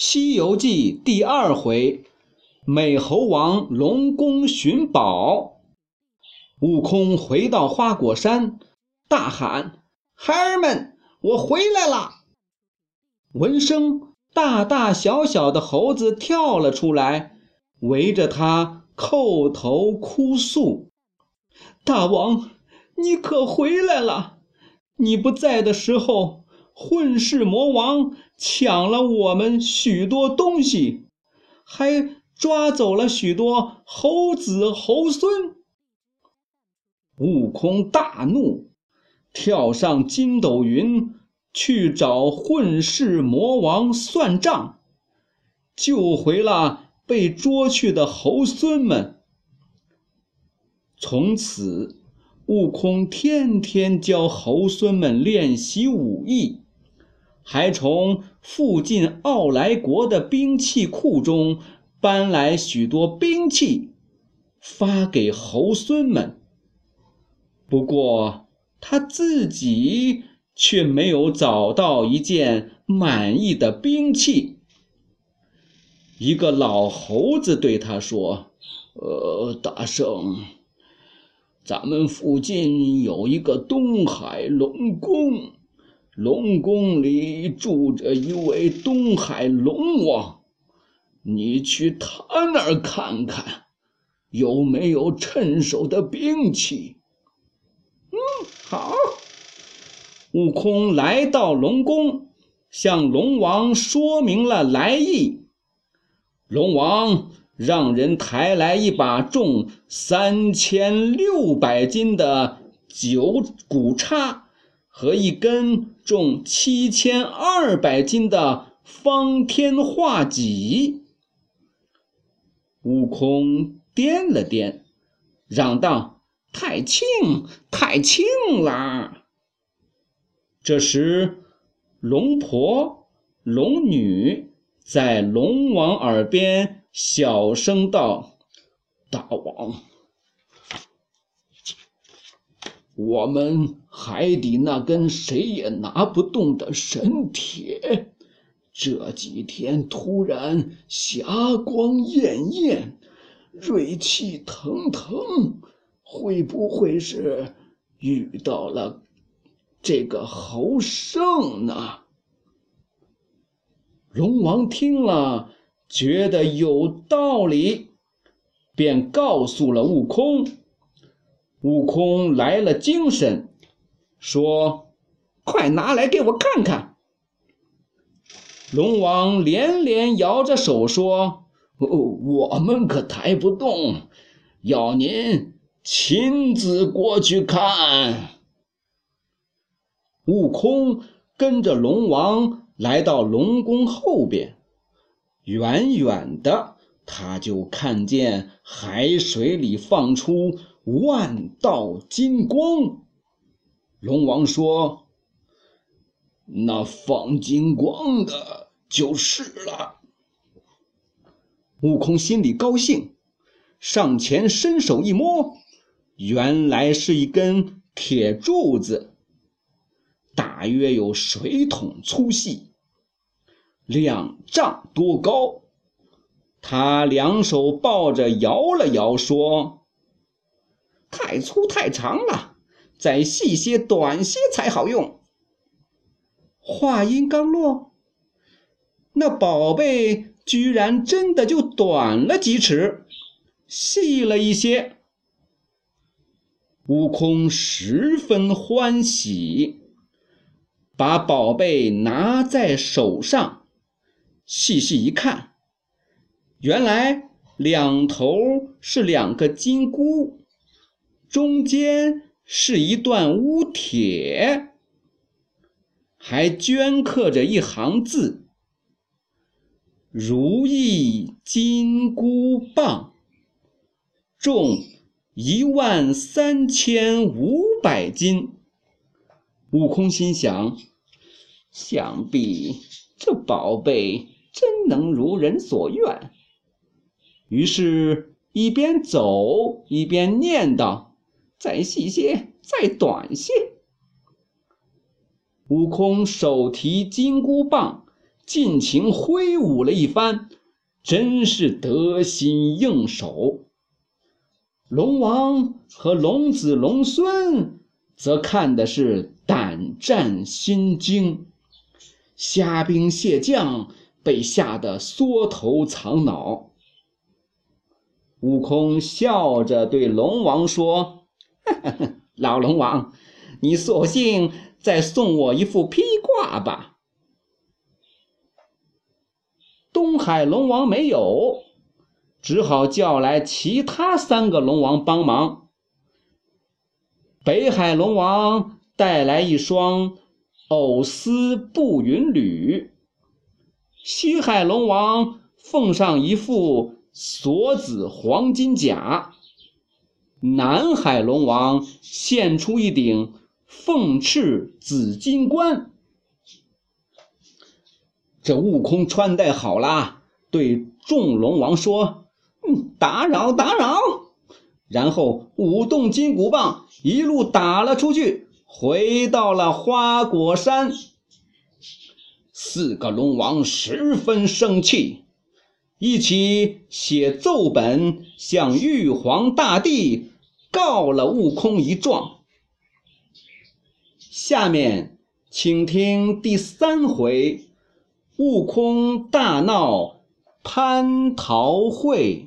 西游记》第二回，美猴王龙宫寻宝。悟空回到花果山，大喊：“孩儿们，我回来了！”闻声，大大小小的猴子跳了出来，围着他叩头哭诉：“大王，你可回来了！你不在的时候。”混世魔王抢了我们许多东西，还抓走了许多猴子猴孙。悟空大怒，跳上筋斗云去找混世魔王算账，救回了被捉去的猴孙们。从此，悟空天天教猴孙们练习武艺。还从附近奥来国的兵器库中搬来许多兵器，发给猴孙们。不过他自己却没有找到一件满意的兵器。一个老猴子对他说：“呃，大圣，咱们附近有一个东海龙宫。”龙宫里住着一位东海龙王，你去他那儿看看，有没有趁手的兵器？嗯，好。悟空来到龙宫，向龙王说明了来意。龙王让人抬来一把重三千六百斤的九股叉。和一根重七千二百斤的方天画戟，悟空掂了掂，嚷道：“太轻，太轻啦！”这时，龙婆、龙女在龙王耳边小声道：“大王。”我们海底那根谁也拿不动的神铁，这几天突然霞光艳艳，锐气腾腾，会不会是遇到了这个猴圣呢？龙王听了，觉得有道理，便告诉了悟空。悟空来了精神，说：“快拿来给我看看。”龙王连连摇着手说：“我们可抬不动，要您亲自过去看。”悟空跟着龙王来到龙宫后边，远远的他就看见海水里放出。万道金光，龙王说：“那放金光的就是了。”悟空心里高兴，上前伸手一摸，原来是一根铁柱子，大约有水桶粗细，两丈多高。他两手抱着，摇了摇，说。太粗太长了，再细些、短些才好用。话音刚落，那宝贝居然真的就短了几尺，细了一些。悟空十分欢喜，把宝贝拿在手上，细细一看，原来两头是两个金箍。中间是一段乌铁，还镌刻着一行字：“如意金箍棒，重一万三千五百斤。”悟空心想：“想必这宝贝真能如人所愿。”于是，一边走一边念叨。再细些，再短些。悟空手提金箍棒，尽情挥舞了一番，真是得心应手。龙王和龙子龙孙则看的是胆战心惊，虾兵蟹将被吓得缩头藏脑。悟空笑着对龙王说：“ 老龙王，你索性再送我一副披挂吧。”东海龙王没有。只好叫来其他三个龙王帮忙。北海龙王带来一双藕丝步云履，西海龙王奉上一副锁子黄金甲，南海龙王献出一顶凤翅紫金冠。这悟空穿戴好了，对众龙王说。嗯打扰打扰，然后舞动金箍棒，一路打了出去，回到了花果山。四个龙王十分生气，一起写奏本向玉皇大帝告了悟空一状。下面请听第三回：悟空大闹蟠桃会。